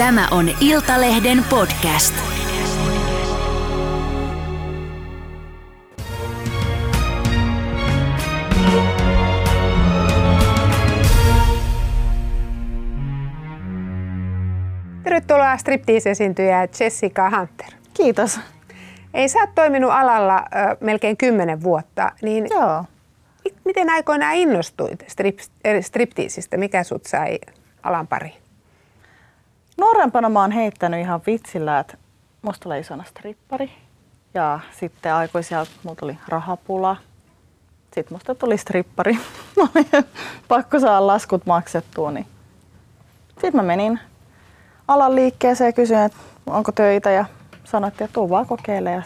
Tämä on Iltalehden podcast. Tervetuloa striptease-esiintyjä Jessica Hunter. Kiitos. Ei sä oot toiminut alalla ö, melkein kymmenen vuotta, niin Joo. mi- miten aikoinaan innostuit strip, eh, stripteasista? Mikä sut sai alan pariin? Nuorempana mä oon heittänyt ihan vitsillä, että musta oli isona strippari. Ja sitten aikuisia, mulla tuli rahapula. Sitten musta tuli strippari. Pakko saada laskut maksettua. Niin. Sitten mä menin alan liikkeeseen ja kysyin, että onko töitä. Ja sanottiin, että tuu vaan kokeile. Ja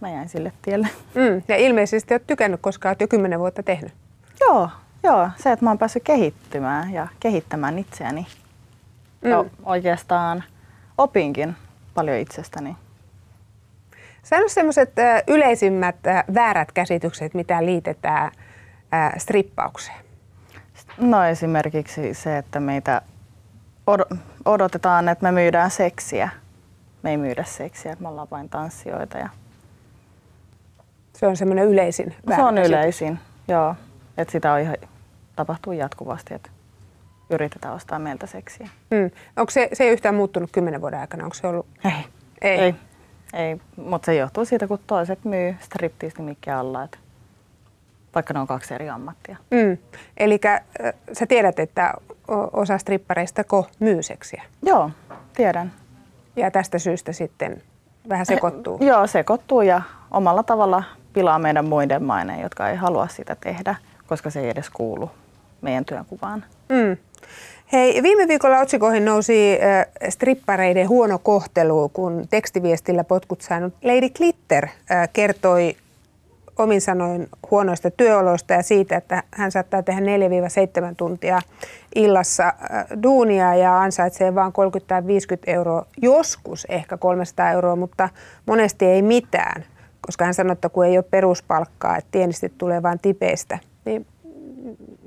mä jäin sille tielle. Mm. Ja ilmeisesti oot tykännyt, koska oot jo kymmenen vuotta tehnyt. Joo, joo, se, että mä oon päässyt kehittymään ja kehittämään itseäni. Mm. Ja oikeastaan opinkin paljon itsestäni. Sano sellaiset yleisimmät väärät käsitykset, mitä liitetään strippaukseen. No esimerkiksi se, että meitä od- odotetaan, että me myydään seksiä. Me ei myydä seksiä, että me ollaan vain tanssijoita. Ja Se on semmoinen yleisin väärä se on käsitys. yleisin, joo. Että sitä on ihan, tapahtuu jatkuvasti, että yritetään ostaa meiltä seksiä. Mm. Onko se, se ei yhtään muuttunut kymmenen vuoden aikana? Onko se ollut? Ei. Ei. Ei. ei. Mutta se johtuu siitä, kun toiset myy striptease alla. Että vaikka ne on kaksi eri ammattia. Mm. Eli sä tiedät, että osa strippareista myy seksiä. Joo, tiedän. Ja tästä syystä sitten vähän sekoittuu. Joo, sekoittuu ja omalla tavalla pilaa meidän muiden maine, jotka ei halua sitä tehdä, koska se ei edes kuulu meidän työnkuvaan. Mm. Hei, viime viikolla otsikoihin nousi äh, strippareiden huono kohtelu, kun tekstiviestillä potkut saanut Lady Glitter äh, kertoi omin sanoin huonoista työoloista ja siitä, että hän saattaa tehdä 4-7 tuntia illassa duunia ja ansaitsee vain 30 tai 50 euroa, joskus ehkä 300 euroa, mutta monesti ei mitään, koska hän sanoi, että kun ei ole peruspalkkaa, että tienesti tulee vain tipeistä. Niin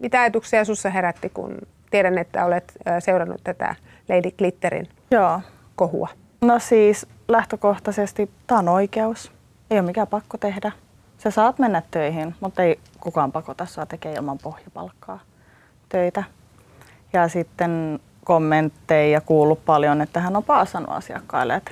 mitä ajatuksia sinussa herätti, kun tiedän, että olet seurannut tätä Lady Glitterin Joo. kohua? No siis lähtökohtaisesti tämä on oikeus. Ei ole mikään pakko tehdä. Sä saat mennä töihin, mutta ei kukaan pakota sua tekee ilman pohjapalkkaa töitä. Ja sitten kommentteja kuullut paljon, että hän on paasannut asiakkaille, että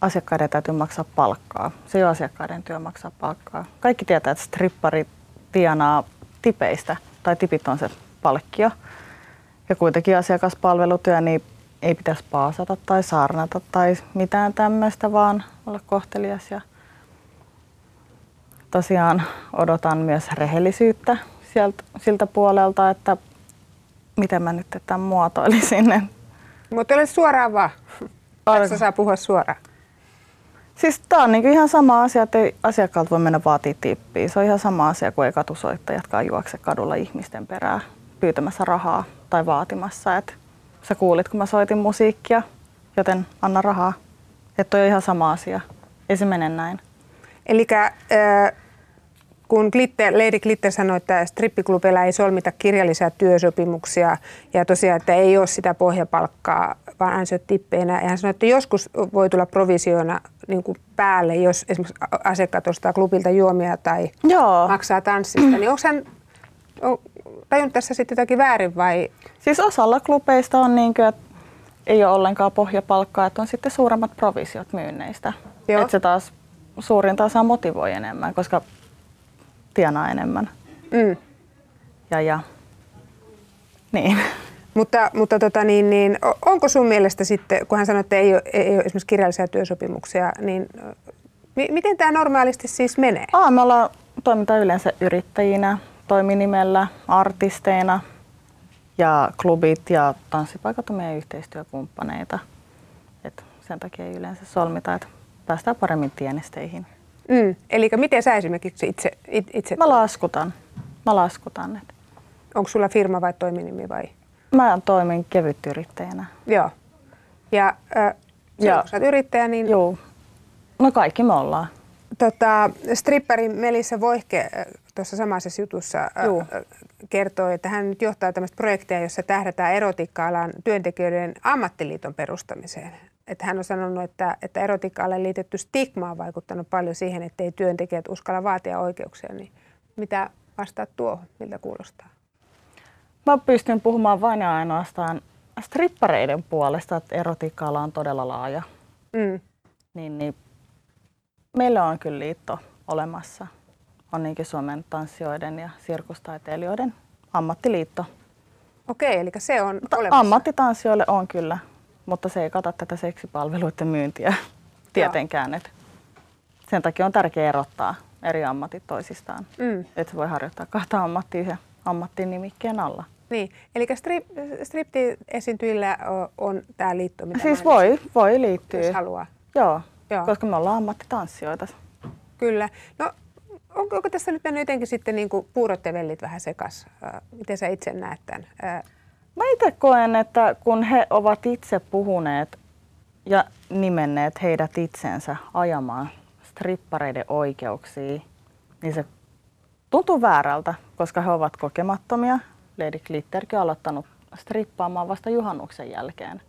asiakkaiden täytyy maksaa palkkaa. Se ei ole asiakkaiden työ maksaa palkkaa. Kaikki tietää, että strippari tienaa tipeistä, tai tipit on se palkkio. Ja kuitenkin asiakaspalvelutyö, niin ei pitäisi paasata tai saarnata tai mitään tämmöistä, vaan olla kohtelias. Ja tosiaan odotan myös rehellisyyttä sieltä, siltä puolelta, että miten mä nyt tämän muotoilisin. Mutta ole suoraan vaan. Tässä saa puhua suoraan. Siis tää on niinku ihan sama asia, että ei asiakkaalta voi mennä vaatii tippiä. Se on ihan sama asia kuin ei katusoittajatkaan juokse kadulla ihmisten perää pyytämässä rahaa tai vaatimassa. Et sä kuulit, kun mä soitin musiikkia, joten anna rahaa. Että on ihan sama asia. Ei se mene näin. Eli kun Glitter, Lady Glitter sanoi, että strippiklubeilla ei solmita kirjallisia työsopimuksia ja tosiaan, että ei ole sitä pohjapalkkaa, vaan ansiot tippeinä. Ja hän sanoi, että joskus voi tulla provisioina niin kuin päälle, jos esimerkiksi asiakkaat ostaa klubilta juomia tai Joo. maksaa tanssista. Niin onko hän on, tajunnut tässä sitten jotakin väärin vai? Siis osalla klubeista on niin kuin, että ei ole ollenkaan pohjapalkkaa, että on sitten suuremmat provisiot myynneistä. Joo. Että se taas suurin taas motivoi enemmän, koska tienaa enemmän. Mm. Ja, ja. Niin. Mutta, mutta tota niin, niin, onko sun mielestä sitten, kun hän sanoi, että ei ole, ei ole esimerkiksi kirjallisia työsopimuksia, niin mi- miten tämä normaalisti siis menee? Aa, me ollaan toiminta yleensä yrittäjinä, toiminimellä, artisteina ja klubit ja tanssipaikat on meidän yhteistyökumppaneita. Et sen takia ei yleensä solmita, että päästään paremmin tienesteihin. Mm. Eli miten sä esimerkiksi itse, it- itse Mä laskutan. Mä laskutan. Onko sulla firma vai toiminimi vai? mä toimin kevytyrittäjänä. Joo. Ja, ö, Ja- kun sä oot yrittäjä, niin Joo. No kaikki me ollaan. tota, strippari Melissa Voihke tuossa samassa jutussa Juu. kertoi, että hän nyt johtaa tämmöistä projektia, jossa tähdätään erotiikka-alan työntekijöiden ammattiliiton perustamiseen. Että hän on sanonut, että, että erotiikka-alan liitetty stigma on vaikuttanut paljon siihen, että ei työntekijät uskalla vaatia oikeuksia. Niin mitä vastaat tuohon, miltä kuulostaa? Mä pystyn puhumaan vain ja ainoastaan strippareiden puolesta, että erotiikka-ala on todella laaja. Mm. Niin, niin meillä on kyllä liitto olemassa. On niinkin Suomen tanssijoiden ja sirkustaiteilijoiden ammattiliitto. Okei, eli se on Mutta olemassa. ammattitanssijoille on kyllä, mutta se ei kata tätä seksipalveluiden myyntiä tietenkään. Et sen takia on tärkeää erottaa eri ammatit toisistaan. Mm. Että se voi harjoittaa kahta ammattia yhden ammattin nimikkeen alla. Niin, eli strip, stripti-esiintyjillä on tämä liitto, mitä Siis voi, voi liittyä. jos haluaa. Joo, Joo. koska me ollaan ammattitanssijoita. Kyllä. No, onko, onko tässä nyt mennyt jotenkin sitten niin kuin puurot ja vellit vähän sekas? Miten sä itse näet tämän? Mä itse koen, että kun he ovat itse puhuneet ja nimenneet heidät itsensä ajamaan strippareiden oikeuksia, niin se tuntuu väärältä, koska he ovat kokemattomia. Lady Glitterkin on aloittanut strippaamaan vasta juhannuksen jälkeen.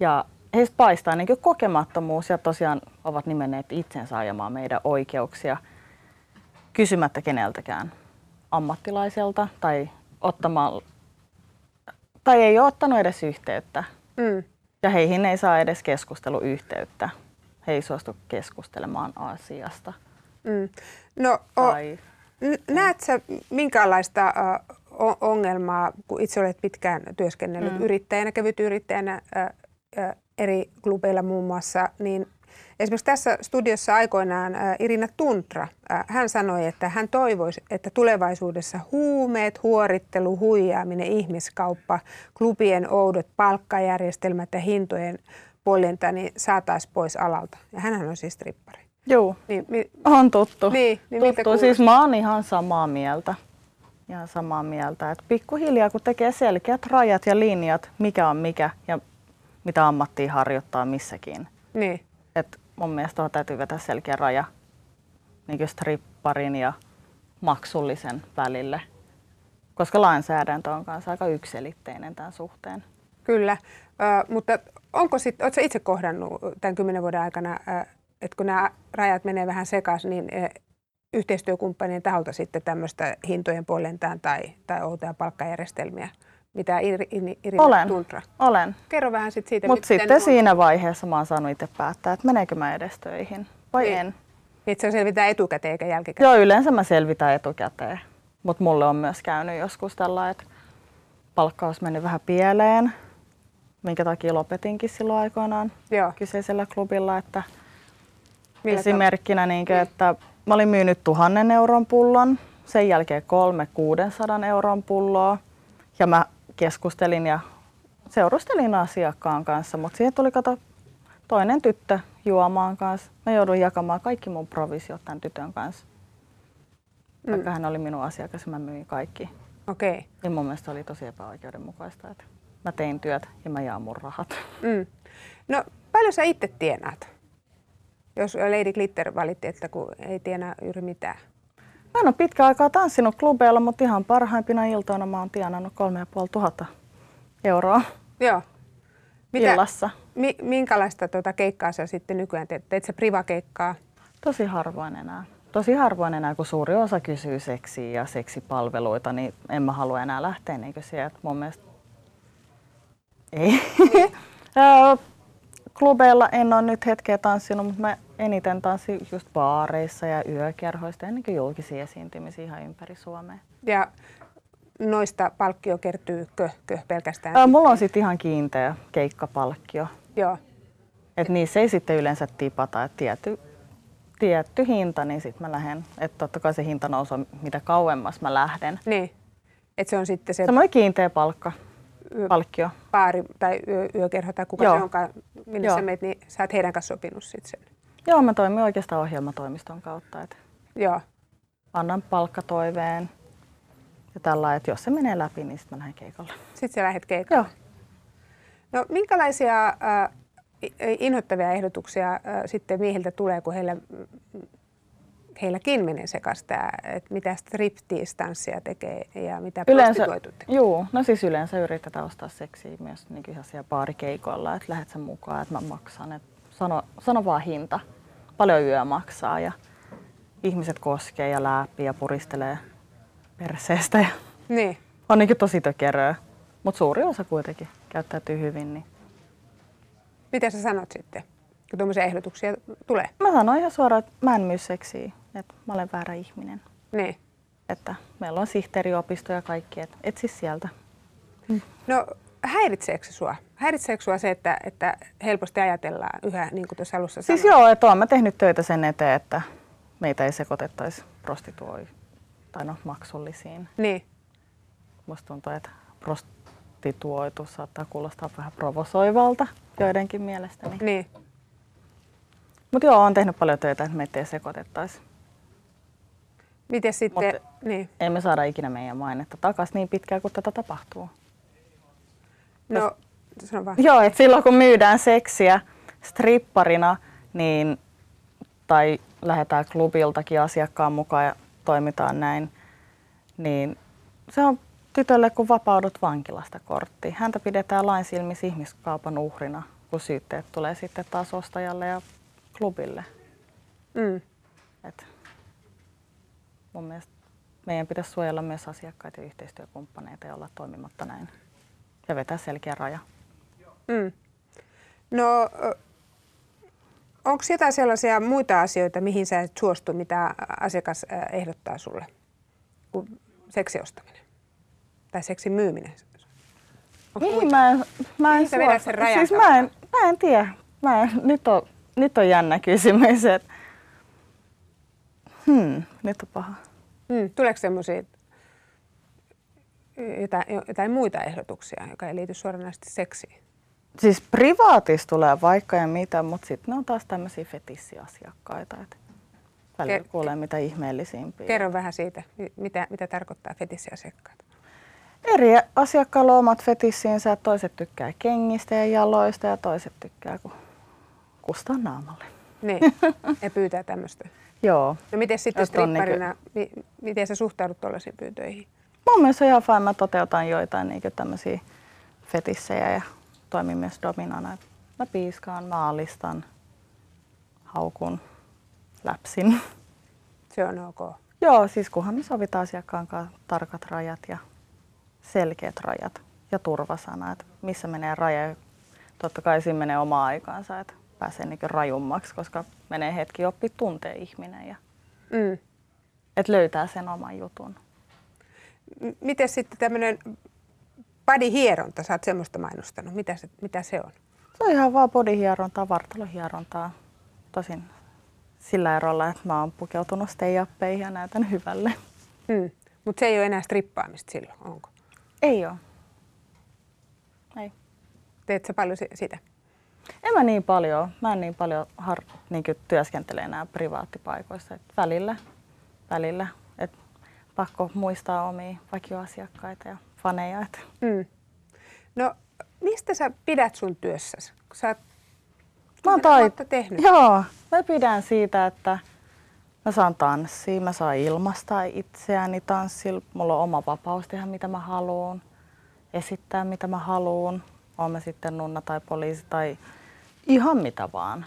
Ja heistä paistaa niin kokemattomuus ja tosiaan ovat nimenneet itsensä ajamaan meidän oikeuksia kysymättä keneltäkään ammattilaiselta tai ottamaan tai ei ole ottanut edes yhteyttä. mm, Ja heihin ei saa edes keskusteluyhteyttä. He ei suostu keskustelemaan asiasta. mm. No, o, Tai n- näet sä minkälaista o- ongelmaa, kun itse olet pitkään työskennellyt mm. yrittäjänä, kevyt yrittäjänä ä, ä, eri klubeilla muun muassa, niin esimerkiksi tässä studiossa aikoinaan Irina Tuntra, hän sanoi, että hän toivoisi, että tulevaisuudessa huumeet, huorittelu, huijaaminen, ihmiskauppa, klubien oudot palkkajärjestelmät ja hintojen poljenta niin saataisiin pois alalta. Ja hänhän on siis strippari. Joo, Niin, mi- on tuttu. Niin, niin tuttu. Siis mä oon ihan samaa mieltä. Ihan samaa mieltä, että pikkuhiljaa kun tekee selkeät rajat ja linjat, mikä on mikä ja mitä ammattia harjoittaa missäkin. niin. Et mun mielestä tuohon täytyy vetää selkeä raja niin stripparin ja maksullisen välille, koska lainsäädäntö on kanssa aika ykselitteinen tämän suhteen. Kyllä, ö, mutta onko sit, oletko itse kohdannut tämän kymmenen vuoden aikana, että kun nämä rajat menee vähän sekaisin, niin ö, yhteistyökumppanien taholta sitten tämmöistä hintojen poljentään tai, tai outoja palkkajärjestelmiä, mitä Iri, Iri, Irina Olen, Tuntra? olen. Kerro vähän sit siitä. Mutta sitten on. siinä vaiheessa mä oon saanut itse päättää, että meneekö mä edes töihin vai Niin. en. Niin, se selvitään etukäteen eikä jälkikäteen. Joo, yleensä mä selvitän etukäteen. Mutta mulle on myös käynyt joskus tällä, että palkkaus meni vähän pieleen, minkä takia lopetinkin silloin aikoinaan Joo. kyseisellä klubilla. Että Millä esimerkkinä, niin että mä olin myynyt tuhannen euron pullon, sen jälkeen kolme 600 euron pulloa ja mä keskustelin ja seurustelin asiakkaan kanssa, mutta siihen tuli kato toinen tyttö juomaan kanssa. Mä joudun jakamaan kaikki mun provisiot tämän tytön kanssa. Vaikka hän oli minun asiakas ja mä myin kaikki. Okei. Okay. Niin mun mielestä oli tosi epäoikeudenmukaista, että mä tein työt ja mä jaan mun rahat. Mm. No paljon sä itse tienaat? Jos Lady Glitter valitti, että kun ei tienaa juuri mitään. Mä en ole pitkä aikaa tanssinut klubeilla, mutta ihan parhaimpina iltoina mä oon tienannut 3500 euroa Joo. illassa. Mi, minkälaista tuota keikkaa sä sitten nykyään teet? Teet sä privakeikkaa? Tosi harvoin enää. Tosi harvoin enää, kun suuri osa kysyy seksiä ja seksipalveluita, niin en mä halua enää lähteä niin sieltä. Mun mielestä ei. Ö, Klubeilla en ole nyt hetkeä tanssinut, mutta mä eniten tanssin just baareissa ja yökerhoista ennen kuin julkisia esiintymisiä ihan ympäri Suomea. Ja noista palkkio kertyykö kö pelkästään? Ö, Mulla on sitten ihan kiinteä keikkapalkkio. Joo. Et niissä ei sitten yleensä tipata, että tietty, tietty hinta, niin sitten mä lähden. Että totta kai se hinta nousee, mitä kauemmas mä lähden. Niin. Että se on sitten se Semmoinen kiinteä palkka, yö, palkkio. baari tai yö, yökerho tai kuka Joo. se onkaan, minne Joo. sä meet, niin sä oot heidän kanssa sopinut sitten sen. Joo, mä toimin oikeastaan ohjelmatoimiston kautta. Et Joo. annan palkkatoiveen ja tällä, että jos se menee läpi, niin sitten mä lähden keikalle. Sitten sä lähdet keikalle. Joo. No minkälaisia äh, i- inhottavia ehdotuksia äh, sitten miehiltä tulee, kun heillä heilläkin menee sekaisin tämä, että mitä striptease-tanssia tekee ja mitä Yleensä, tekee. juu, no siis yleensä yritetään ostaa seksiä myös niin ihan siellä baarikeikoilla, että lähdet sen mukaan, että mä maksan. Että sano, sano vaan hinta, paljon yö maksaa ja ihmiset koskee ja läpi ja puristelee perseestä ja Niin. on niin tosi tökeröä. Mutta suuri osa kuitenkin käyttäytyy hyvin. Niin. Mitä sä sanot sitten, kun tuommoisia ehdotuksia tulee? Mä sanoin ihan suoraan, että mä en myy seksiä, että mä olen väärä ihminen. Niin. Että meillä on sihteeriopisto ja kaikki, että etsi sieltä. No häiritseekö se sua? Häiritseekö sua se, että, että helposti ajatellaan yhä, niin kuin tuossa alussa Siis sanoit? joo, että olen mä tehnyt töitä sen eteen, että meitä ei sekoitettaisi prostituoi tai no maksullisiin. Niin. Musta tuntuu, että prostituoitu saattaa kuulostaa vähän provosoivalta joidenkin mielestä. Niin. Mutta joo, olen tehnyt paljon töitä, että meitä ei sekoitettaisi. Miten sitten, Mut- niin. Ei me saada ikinä meidän mainetta takaisin niin pitkään kuin tätä tapahtuu. No, sano vaan. Joo, että silloin kun myydään seksiä stripparina, niin, tai lähdetään klubiltakin asiakkaan mukaan ja toimitaan näin, niin se on tytölle, kun vapaudut vankilasta kortti. Häntä pidetään lain silmissä ihmiskaupan uhrina, kun syytteet tulee sitten taas ostajalle ja klubille. Mm. Et mun mielestä meidän pitäisi suojella myös asiakkaita ja yhteistyökumppaneita ja olla toimimatta näin. Ja vetää selkeä raja. Mm. No, onko jotain sellaisia muita asioita, mihin sä et suostu, mitä asiakas ehdottaa sulle, kuin seksiostaminen tai seksin myyminen? Onko Mihin muita? mä en, mä en Mihin sen rajan Siis kautta? mä en, mä en tiedä. Mä en, nyt, on, nyt on jännä kysymys. Et, hmm, nyt on paha. Mm. Tuleeko semmoisia jotain, jotain muita ehdotuksia, joka ei liity suoranaisesti seksiin? Siis privaatis tulee vaikka ja mitä, mutta sitten ne on taas tämmöisiä fetissiasiakkaita. Et välillä Ker- kuulee mitä ihmeellisimpiä. Kerro vähän siitä, mi- mitä, mitä tarkoittaa fetissiasiakkaat. Eri asiakkailla on omat fetissiinsä, toiset tykkää kengistä ja jaloista ja toiset tykkää kun kustaa naamalle. Niin, ja pyytää tämmöistä. Joo. No miten sitten niinku- stripparina, mi- miten sä suhtaudut tuollaisiin pyyntöihin? Mun mielestä ihan fine. Mä toteutan joitain niin tämmöisiä fetissejä ja toimin myös dominana. Mä piiskaan, mä alistan, haukun, läpsin. Se on ok. Joo, siis kunhan me sovitaan asiakkaan kanssa tarkat rajat ja selkeät rajat ja että missä menee raja. Totta kai siinä menee oma aikaansa, että pääsee niin rajummaksi, koska menee hetki oppi tuntee ihminen ja Mm. että löytää sen oman jutun. Miten sitten tämmöinen padihieronta, sä oot semmoista mainostanut, mitä se, mitä se on? Se on ihan vaan bodyhierontaa, vartalohierontaa. Tosin sillä erolla, että mä oon pukeutunut stay ja näytän hyvälle. Mm. Mutta se ei ole enää strippaamista silloin, onko? Ei oo. Ei. Teet sä paljon si- sitä? En mä niin paljon, mä en niin paljon har, niin työskentele enää privaattipaikoissa. Et välillä, välillä. Pakko muistaa omia vakioasiakkaita ja faneja. Et Mm. No, mistä sä pidät sun työssäsi? Sä Mä oon tai... tehnyt. Joo, mä pidän siitä, että mä saan tanssia, mä saan ilmaistaa itseäni tanssilla. Mulla on oma vapaus tehdä mitä mä haluan, esittää mitä mä haluan. Oon mä sitten nunna tai poliisi tai ihan mitä vaan.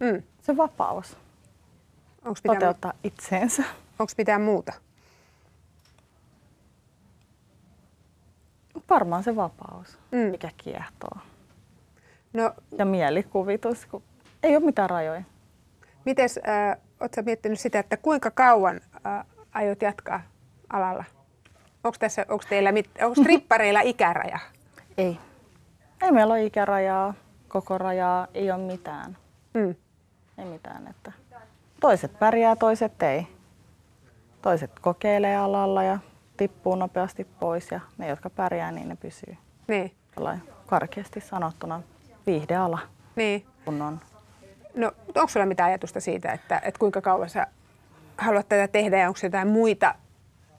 Mm. Se vapaus Onko mitään, toteuttaa itseensä. onks mitään muuta? Varmaan se vapaus, Mm. mikä kiehtoo. No, Ja mielikuvitus, kun ei ole mitään rajoja. mites, äh, sä miettinyt sitä, että kuinka kauan äh, aiot jatkaa alalla? Onko tässä, onko teillä, onko strippareilla ikäraja? Ei. Ei meillä ole ikärajaa, koko rajaa, ei ole mitään. Mm. Ei mitään. Että toiset pärjää, toiset ei. Toiset kokeilee alalla ja tippuu nopeasti pois ja ne, jotka pärjää, niin ne pysyy. Niin, Tällainen karkeasti sanottuna viihdeala, niin. kun on. No, onko sulla mitään ajatusta siitä, että, että kuinka kauan sä haluat tätä tehdä ja onko jotain muita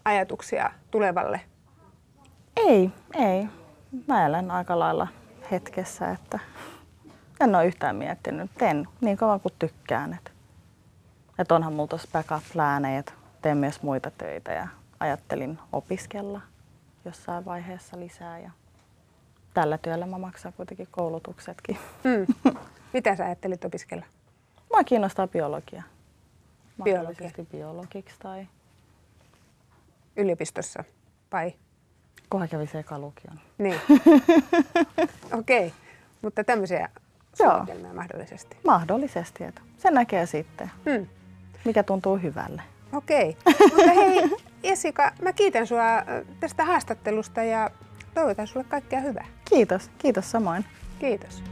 ajatuksia tulevalle? Ei, ei. Mä elän aika lailla hetkessä, että en ole yhtään miettinyt. Teen niin kauan kuin tykkään. Että, Että onhan mulla tuossa backup että teen myös muita töitä ja ajattelin opiskella jossain vaiheessa lisää. Ja tällä työllä mä maksan kuitenkin koulutuksetkin. Mm. Mitä sä ajattelit opiskella? Mua kiinnostaa biologia. Biologia. Biologiksi tai Yliopistossa vai? kunhan kävi se lukion. Niin. Okei, okay. mutta tämmöisiä Joo. suunnitelmia mahdollisesti. Mahdollisesti, että se näkee sitten, Hmm. mikä tuntuu hyvälle. Okei, mutta hei Jessica, mä kiitän sua äh, tästä haastattelusta ja toivotan sulle kaikkea hyvää. Kiitos, kiitos samoin. Kiitos.